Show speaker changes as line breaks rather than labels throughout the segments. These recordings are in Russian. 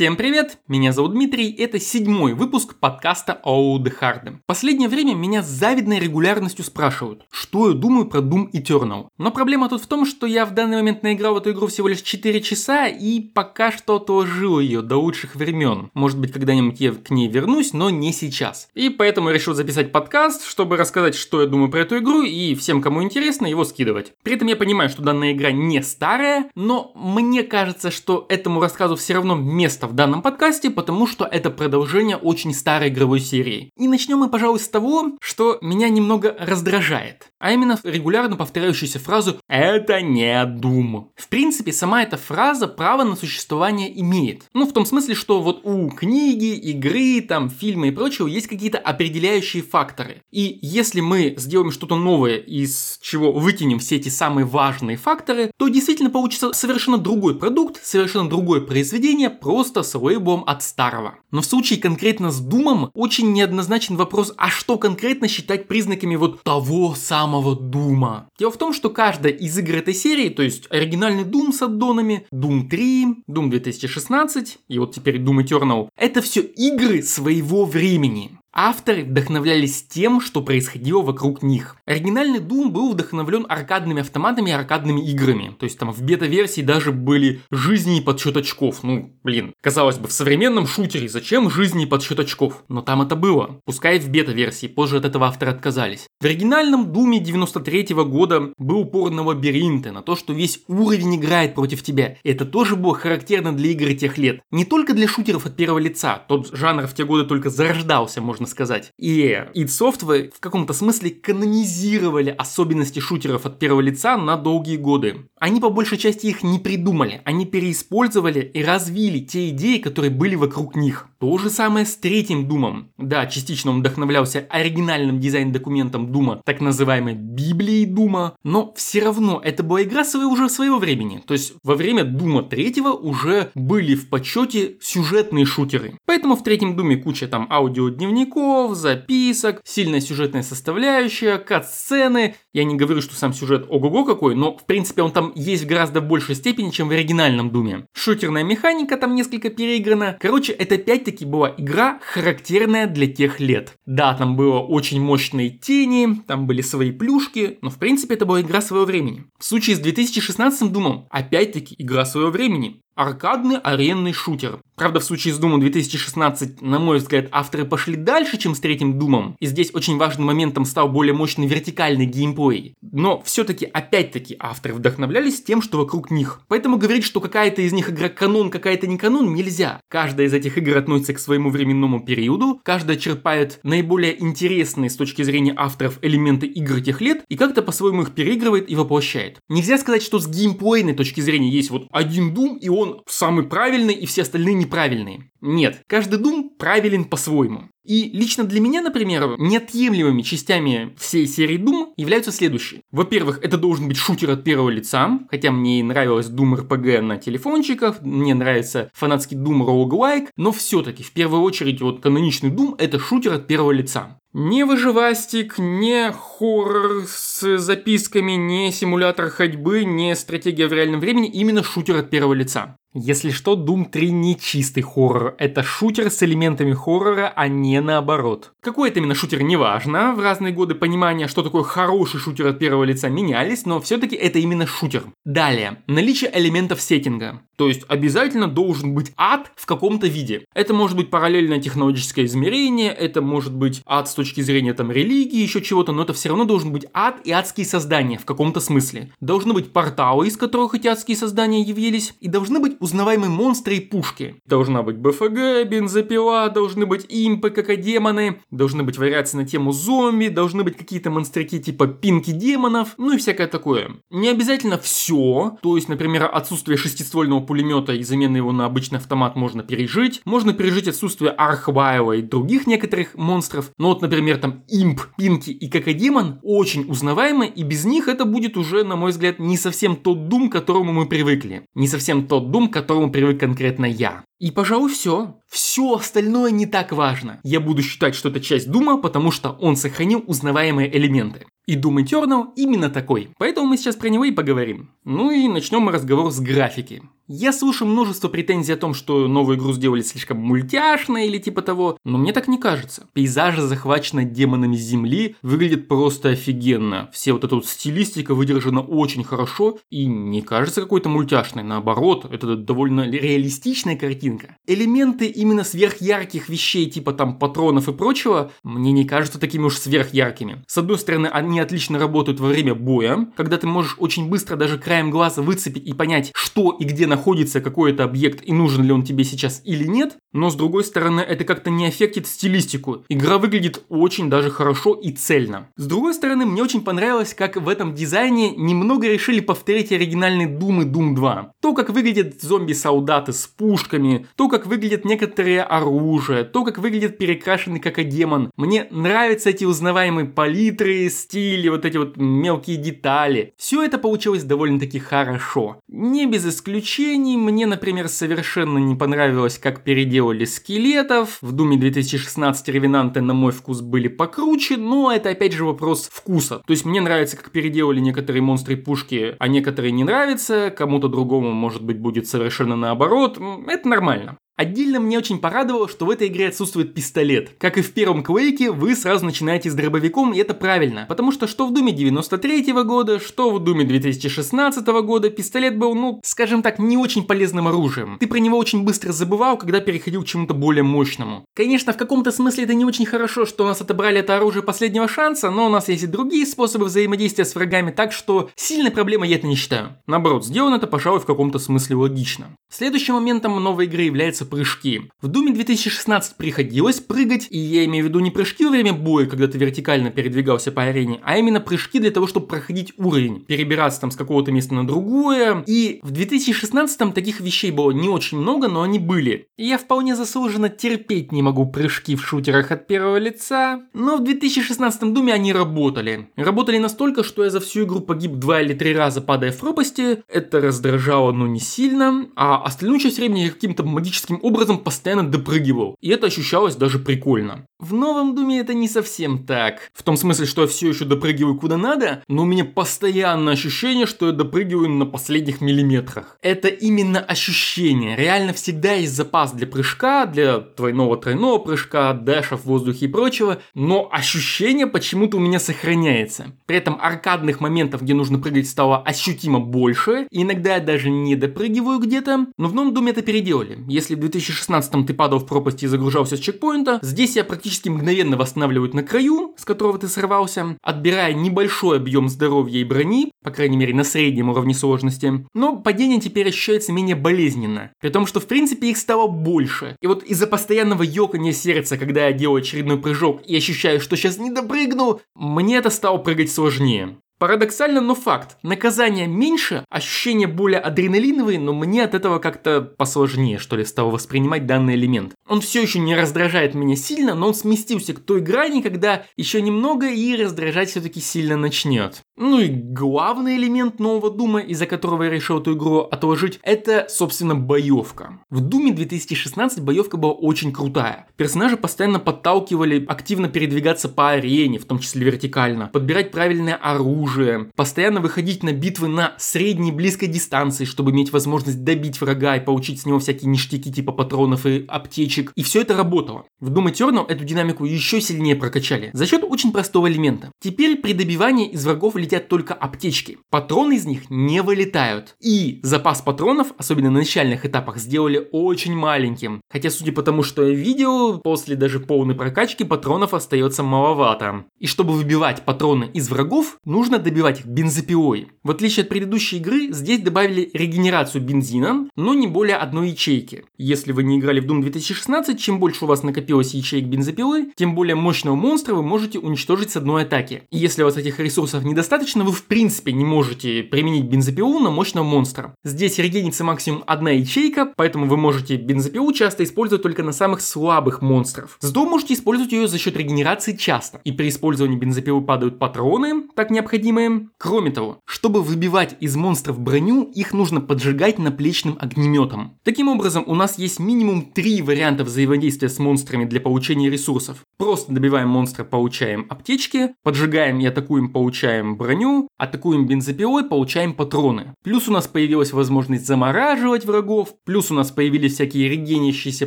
Всем привет, меня зовут Дмитрий, это седьмой выпуск подкаста the Hard. Последнее время меня с завидной регулярностью спрашивают, что я думаю про Doom Eternal. Но проблема тут в том, что я в данный момент наиграл в эту игру всего лишь 4 часа и пока что отложил ее до лучших времен. Может быть когда-нибудь я к ней вернусь, но не сейчас. И поэтому решил записать подкаст, чтобы рассказать, что я думаю про эту игру и всем, кому интересно, его скидывать. При этом я понимаю, что данная игра не старая, но мне кажется, что этому рассказу все равно место в данном подкасте, потому что это продолжение очень старой игровой серии. И начнем мы, пожалуй, с того, что меня немного раздражает. А именно регулярно повторяющуюся фразу «Это не Doom». В принципе, сама эта фраза право на существование имеет. Ну, в том смысле, что вот у книги, игры, там, фильма и прочего есть какие-то определяющие факторы. И если мы сделаем что-то новое, из чего выкинем все эти самые важные факторы, то действительно получится совершенно другой продукт, совершенно другое произведение, просто просто с лейблом от старого. Но в случае конкретно с Думом очень неоднозначен вопрос, а что конкретно считать признаками вот того самого Дума. Дело в том, что каждая из игр этой серии, то есть оригинальный Doom с аддонами, Doom 3, Doom 2016 и вот теперь Doom Eternal, это все игры своего времени. Авторы вдохновлялись тем, что происходило вокруг них. Оригинальный Doom был вдохновлен аркадными автоматами и аркадными играми. То есть там в бета-версии даже были жизни и подсчет очков. Ну, блин, казалось бы, в современном шутере зачем жизни и подсчет очков? Но там это было. Пускай в бета-версии, позже от этого авторы отказались. В оригинальном Думе 93 -го года был упор на лабиринты, на то, что весь уровень играет против тебя. Это тоже было характерно для игр тех лет. Не только для шутеров от первого лица. Тот жанр в те годы только зарождался, можно можно сказать. И id Software в каком-то смысле канонизировали особенности шутеров от первого лица на долгие годы. Они по большей части их не придумали, они переиспользовали и развили те идеи, которые были вокруг них. То же самое с третьим Думом. Да, частично он вдохновлялся оригинальным дизайн-документом Дума, так называемой Библией Дума, но все равно это была игра своего, уже своего времени. То есть во время Дума третьего уже были в почете сюжетные шутеры. Поэтому в третьем Думе куча там аудиодневников, записок, сильная сюжетная составляющая, кат-сцены. Я не говорю, что сам сюжет ого-го какой, но в принципе он там есть в гораздо большей степени, чем в оригинальном Думе. Шутерная механика там несколько переиграна. Короче, это опять таки была игра, характерная для тех лет. Да, там было очень мощные тени, там были свои плюшки, но в принципе это была игра своего времени. В случае с 2016 Думом, опять-таки игра своего времени. Аркадный аренный шутер. Правда, в случае с Думом 2016, на мой взгляд, авторы пошли дальше, чем с третьим Думом, и здесь очень важным моментом стал более мощный вертикальный геймплей. Но все-таки, опять-таки, авторы вдохновлялись тем, что вокруг них. Поэтому говорить, что какая-то из них игра канон, какая-то не канон, нельзя. Каждая из этих игр относится к своему временному периоду, каждая черпает наиболее интересные с точки зрения авторов элементы игр тех лет и как-то по-своему их переигрывает и воплощает. Нельзя сказать, что с геймплейной точки зрения есть вот один Doom, и он самый правильный, и все остальные неправильные. Нет, каждый Doom правилен по-своему. И лично для меня, например, неотъемлемыми частями всей серии Doom являются следующие. Во-первых, это должен быть шутер от первого лица, хотя мне и нравилось Doom RPG на телефончиках, мне нравится фанатский Doom Roguelike, но все-таки в первую очередь вот каноничный Doom это шутер от первого лица. Не выживастик, не хоррор с записками, не симулятор ходьбы, не стратегия в реальном времени, именно шутер от первого лица. Если что, Doom 3 не чистый хоррор, это шутер с элементами хоррора, а не наоборот. Какой это именно шутер, неважно, в разные годы понимания, что такое хороший шутер от первого лица менялись, но все-таки это именно шутер. Далее, наличие элементов сеттинга. То есть обязательно должен быть ад в каком-то виде. Это может быть параллельное технологическое измерение, это может быть ад с точки зрения там религии, еще чего-то, но это все равно должен быть ад и адские создания в каком-то смысле. Должны быть порталы, из которых эти адские создания явились, и должны быть узнаваемые монстры и пушки. Должна быть БФГ, бензопила, должны быть импы, как демоны, должны быть вариации на тему зомби, должны быть какие-то монстрики типа пинки демонов, ну и всякое такое. Не обязательно все, то есть, например, отсутствие шестиствольного пулемета и замены его на обычный автомат можно пережить. Можно пережить отсутствие архвайла и других некоторых монстров. Но вот, например, там имп, пинки и какодемон очень узнаваемы, и без них это будет уже, на мой взгляд, не совсем тот дум, к которому мы привыкли. Не совсем тот дум, которому привык конкретно я. И, пожалуй, все. Все остальное не так важно. Я буду считать, что это часть Дума, потому что он сохранил узнаваемые элементы. И Doom Eternal именно такой, поэтому мы сейчас про него и поговорим. Ну и начнем мы разговор с графики. Я слышу множество претензий о том, что новую игру сделали слишком мультяшно или типа того, но мне так не кажется. Пейзажи, захваченные демонами земли, выглядят просто офигенно. Все вот эта вот стилистика выдержана очень хорошо и не кажется какой-то мультяшной. Наоборот, это довольно реалистичная картинка. Элементы именно сверхярких вещей, типа там патронов и прочего, мне не кажутся такими уж сверхяркими. С одной стороны, они отлично работают во время боя, когда ты можешь очень быстро даже краем глаза выцепить и понять, что и где находится какой-то объект и нужен ли он тебе сейчас или нет, но с другой стороны это как-то не аффектит стилистику. Игра выглядит очень даже хорошо и цельно. С другой стороны, мне очень понравилось, как в этом дизайне немного решили повторить оригинальный Doom и Doom 2. То, как выглядят зомби-солдаты с пушками, то, как выглядят некоторые оружия, то, как выглядит перекрашенный как демон. Мне нравятся эти узнаваемые палитры, стили, вот эти вот мелкие детали. Все это получилось довольно-таки хорошо. Не без приключений. Мне, например, совершенно не понравилось, как переделали скелетов. В Думе 2016 ревенанты, на мой вкус, были покруче, но это опять же вопрос вкуса. То есть мне нравится, как переделали некоторые монстры пушки, а некоторые не нравятся. Кому-то другому, может быть, будет совершенно наоборот. Это нормально. Отдельно мне очень порадовало, что в этой игре отсутствует пистолет. Как и в первом Квейке, вы сразу начинаете с дробовиком, и это правильно. Потому что что в Думе 93 -го года, что в Думе 2016 года, пистолет был, ну, скажем так, не очень полезным оружием. Ты про него очень быстро забывал, когда переходил к чему-то более мощному. Конечно, в каком-то смысле это не очень хорошо, что у нас отобрали это оружие последнего шанса, но у нас есть и другие способы взаимодействия с врагами, так что сильной проблемой я это не считаю. Наоборот, сделано это, пожалуй, в каком-то смысле логично. Следующим моментом новой игры является прыжки. В Думе 2016 приходилось прыгать, и я имею в виду не прыжки во время боя, когда ты вертикально передвигался по арене, а именно прыжки для того, чтобы проходить уровень, перебираться там с какого-то места на другое. И в 2016 таких вещей было не очень много, но они были. И я вполне заслуженно терпеть не могу прыжки в шутерах от первого лица, но в 2016 Думе они работали. Работали настолько, что я за всю игру погиб два или три раза, падая в пропасти. Это раздражало, но не сильно, а остальную часть времени я каким-то магическим образом постоянно допрыгивал, и это ощущалось даже прикольно. В новом Думе это не совсем так. В том смысле, что я все еще допрыгиваю куда надо, но у меня постоянное ощущение, что я допрыгиваю на последних миллиметрах. Это именно ощущение. Реально всегда есть запас для прыжка, для двойного тройного прыжка, дэша в воздухе и прочего, но ощущение почему-то у меня сохраняется. При этом аркадных моментов, где нужно прыгать, стало ощутимо больше. И иногда я даже не допрыгиваю где-то, но в новом Думе это переделали. Если 2016 ты падал в пропасть и загружался с чекпоинта, здесь я практически мгновенно восстанавливают на краю, с которого ты сорвался, отбирая небольшой объем здоровья и брони, по крайней мере на среднем уровне сложности, но падение теперь ощущается менее болезненно, при том, что в принципе их стало больше. И вот из-за постоянного ёкания сердца, когда я делаю очередной прыжок и ощущаю, что сейчас не допрыгну, мне это стало прыгать сложнее. Парадоксально, но факт. Наказание меньше, ощущения более адреналиновые, но мне от этого как-то посложнее, что ли, стало воспринимать данный элемент. Он все еще не раздражает меня сильно, но он сместился к той грани, когда еще немного и раздражать все-таки сильно начнет. Ну и главный элемент нового Дума, из-за которого я решил эту игру отложить, это, собственно, боевка. В Думе 2016 боевка была очень крутая. Персонажи постоянно подталкивали активно передвигаться по арене, в том числе вертикально, подбирать правильное оружие, постоянно выходить на битвы на средней близкой дистанции, чтобы иметь возможность добить врага и получить с него всякие ништяки типа патронов и аптечек. И все это работало. В Doom Eternal эту динамику еще сильнее прокачали за счет очень простого элемента. Теперь при добивании из врагов летят только аптечки. Патроны из них не вылетают. И запас патронов, особенно на начальных этапах, сделали очень маленьким. Хотя, судя по тому, что я видел, после даже полной прокачки патронов остается маловато. И чтобы выбивать патроны из врагов, нужно добивать их бензопилой. В отличие от предыдущей игры, здесь добавили регенерацию бензина, но не более одной ячейки. Если вы не играли в Doom 2016, чем больше у вас накопилось ячеек бензопилы, тем более мощного монстра вы можете уничтожить с одной атаки. И если у вас этих ресурсов недостаточно, недостаточно, вы в принципе не можете применить бензопилу на мощного монстра. Здесь регенится максимум одна ячейка, поэтому вы можете бензопилу часто использовать только на самых слабых монстров. Зато можете использовать ее за счет регенерации часто. И при использовании бензопилы падают патроны, так необходимые. Кроме того, чтобы выбивать из монстров броню, их нужно поджигать наплечным огнеметом. Таким образом, у нас есть минимум три варианта взаимодействия с монстрами для получения ресурсов. Просто добиваем монстра, получаем аптечки, поджигаем и атакуем, получаем броню, атакуем бензопилой, получаем патроны. Плюс у нас появилась возможность замораживать врагов, плюс у нас появились всякие регенящиеся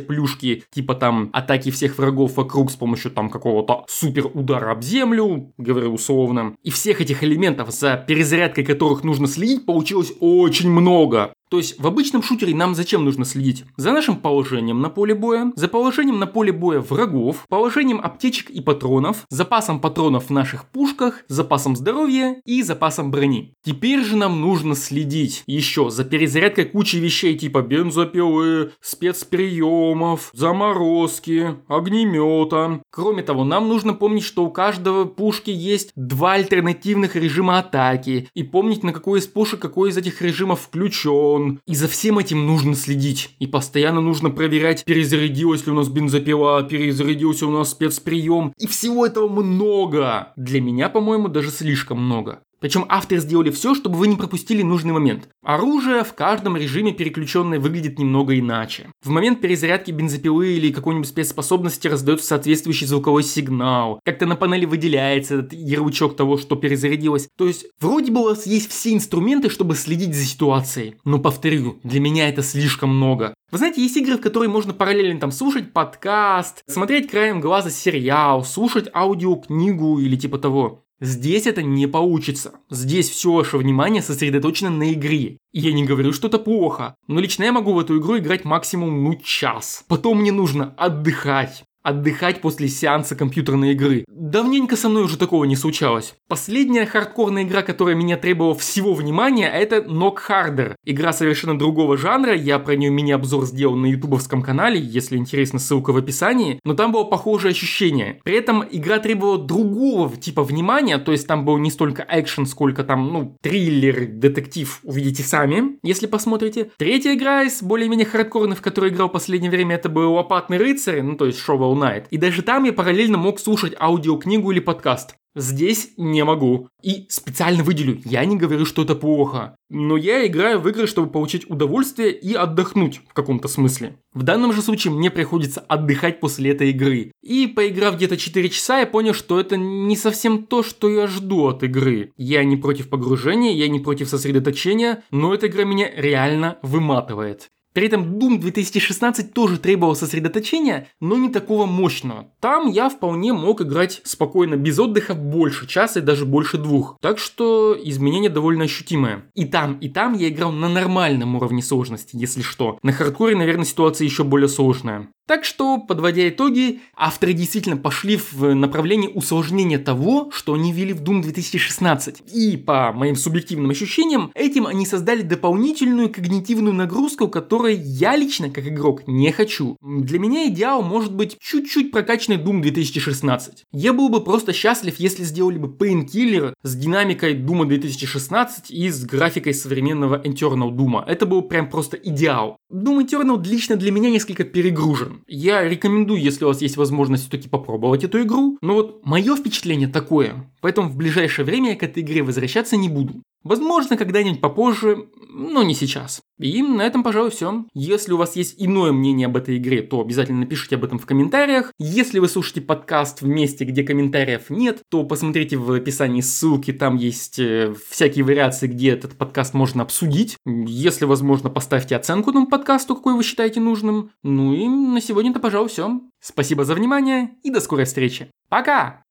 плюшки, типа там атаки всех врагов вокруг с помощью там какого-то супер удара об землю, говорю условно. И всех этих элементов, за перезарядкой которых нужно следить, получилось очень много. То есть в обычном шутере нам зачем нужно следить? За нашим положением на поле боя, за положением на поле боя врагов, положением аптечек и патронов, запасом патронов в наших пушках, запасом здоровья и запасом брони. Теперь же нам нужно следить еще за перезарядкой кучи вещей типа бензопилы, спецприемов, заморозки, огнемета. Кроме того, нам нужно помнить, что у каждого пушки есть два альтернативных режима атаки и помнить на какой из пушек какой из этих режимов включен и за всем этим нужно следить. И постоянно нужно проверять, перезарядилась ли у нас бензопила, перезарядился у нас спецприем. И всего этого много. Для меня, по-моему, даже слишком много. Причем авторы сделали все, чтобы вы не пропустили нужный момент. Оружие в каждом режиме переключенное выглядит немного иначе. В момент перезарядки бензопилы или какой-нибудь спецспособности раздается соответствующий звуковой сигнал. Как-то на панели выделяется этот ярлычок того, что перезарядилось. То есть, вроде бы у вас есть все инструменты, чтобы следить за ситуацией. Но повторю, для меня это слишком много. Вы знаете, есть игры, в которые можно параллельно там слушать подкаст, смотреть краем глаза сериал, слушать аудиокнигу или типа того. Здесь это не получится. Здесь все ваше внимание сосредоточено на игре. Я не говорю, что это плохо, но лично я могу в эту игру играть максимум ну час. Потом мне нужно отдыхать отдыхать после сеанса компьютерной игры. Давненько со мной уже такого не случалось. Последняя хардкорная игра, которая меня требовала всего внимания, это Knock Harder. Игра совершенно другого жанра, я про нее мини-обзор сделал на ютубовском канале, если интересно, ссылка в описании, но там было похожее ощущение. При этом игра требовала другого типа внимания, то есть там был не столько экшен, сколько там, ну, триллер, детектив, увидите сами, если посмотрите. Третья игра из более-менее хардкорных, в которой играл в последнее время, это был Лопатный рыцарь, ну, то есть Shovel Knight. И даже там я параллельно мог слушать аудиокнигу или подкаст. Здесь не могу. И специально выделю, я не говорю, что это плохо. Но я играю в игры, чтобы получить удовольствие и отдохнуть в каком-то смысле. В данном же случае мне приходится отдыхать после этой игры. И поиграв где-то 4 часа, я понял, что это не совсем то, что я жду от игры. Я не против погружения, я не против сосредоточения, но эта игра меня реально выматывает. При этом Doom 2016 тоже требовал сосредоточения, но не такого мощного. Там я вполне мог играть спокойно, без отдыха больше часа и даже больше двух. Так что изменение довольно ощутимое. И там, и там я играл на нормальном уровне сложности, если что. На хардкоре, наверное, ситуация еще более сложная. Так что, подводя итоги, авторы действительно пошли в направлении усложнения того, что они ввели в Doom 2016. И, по моим субъективным ощущениям, этим они создали дополнительную когнитивную нагрузку, которой я лично, как игрок, не хочу. Для меня идеал может быть чуть-чуть прокачанный Doom 2016. Я был бы просто счастлив, если сделали бы Painkiller с динамикой Doom 2016 и с графикой современного Eternal Doom. Это был прям просто идеал. Doom Eternal лично для меня несколько перегружен. Я рекомендую, если у вас есть возможность все-таки попробовать эту игру. Но вот мое впечатление такое. Поэтому в ближайшее время я к этой игре возвращаться не буду. Возможно, когда-нибудь попозже, но не сейчас. И на этом, пожалуй, все. Если у вас есть иное мнение об этой игре, то обязательно напишите об этом в комментариях. Если вы слушаете подкаст в месте, где комментариев нет, то посмотрите в описании ссылки, там есть э, всякие вариации, где этот подкаст можно обсудить. Если возможно, поставьте оценку этому подкасту, какой вы считаете нужным. Ну и на сегодня это, пожалуй, все. Спасибо за внимание и до скорой встречи. Пока!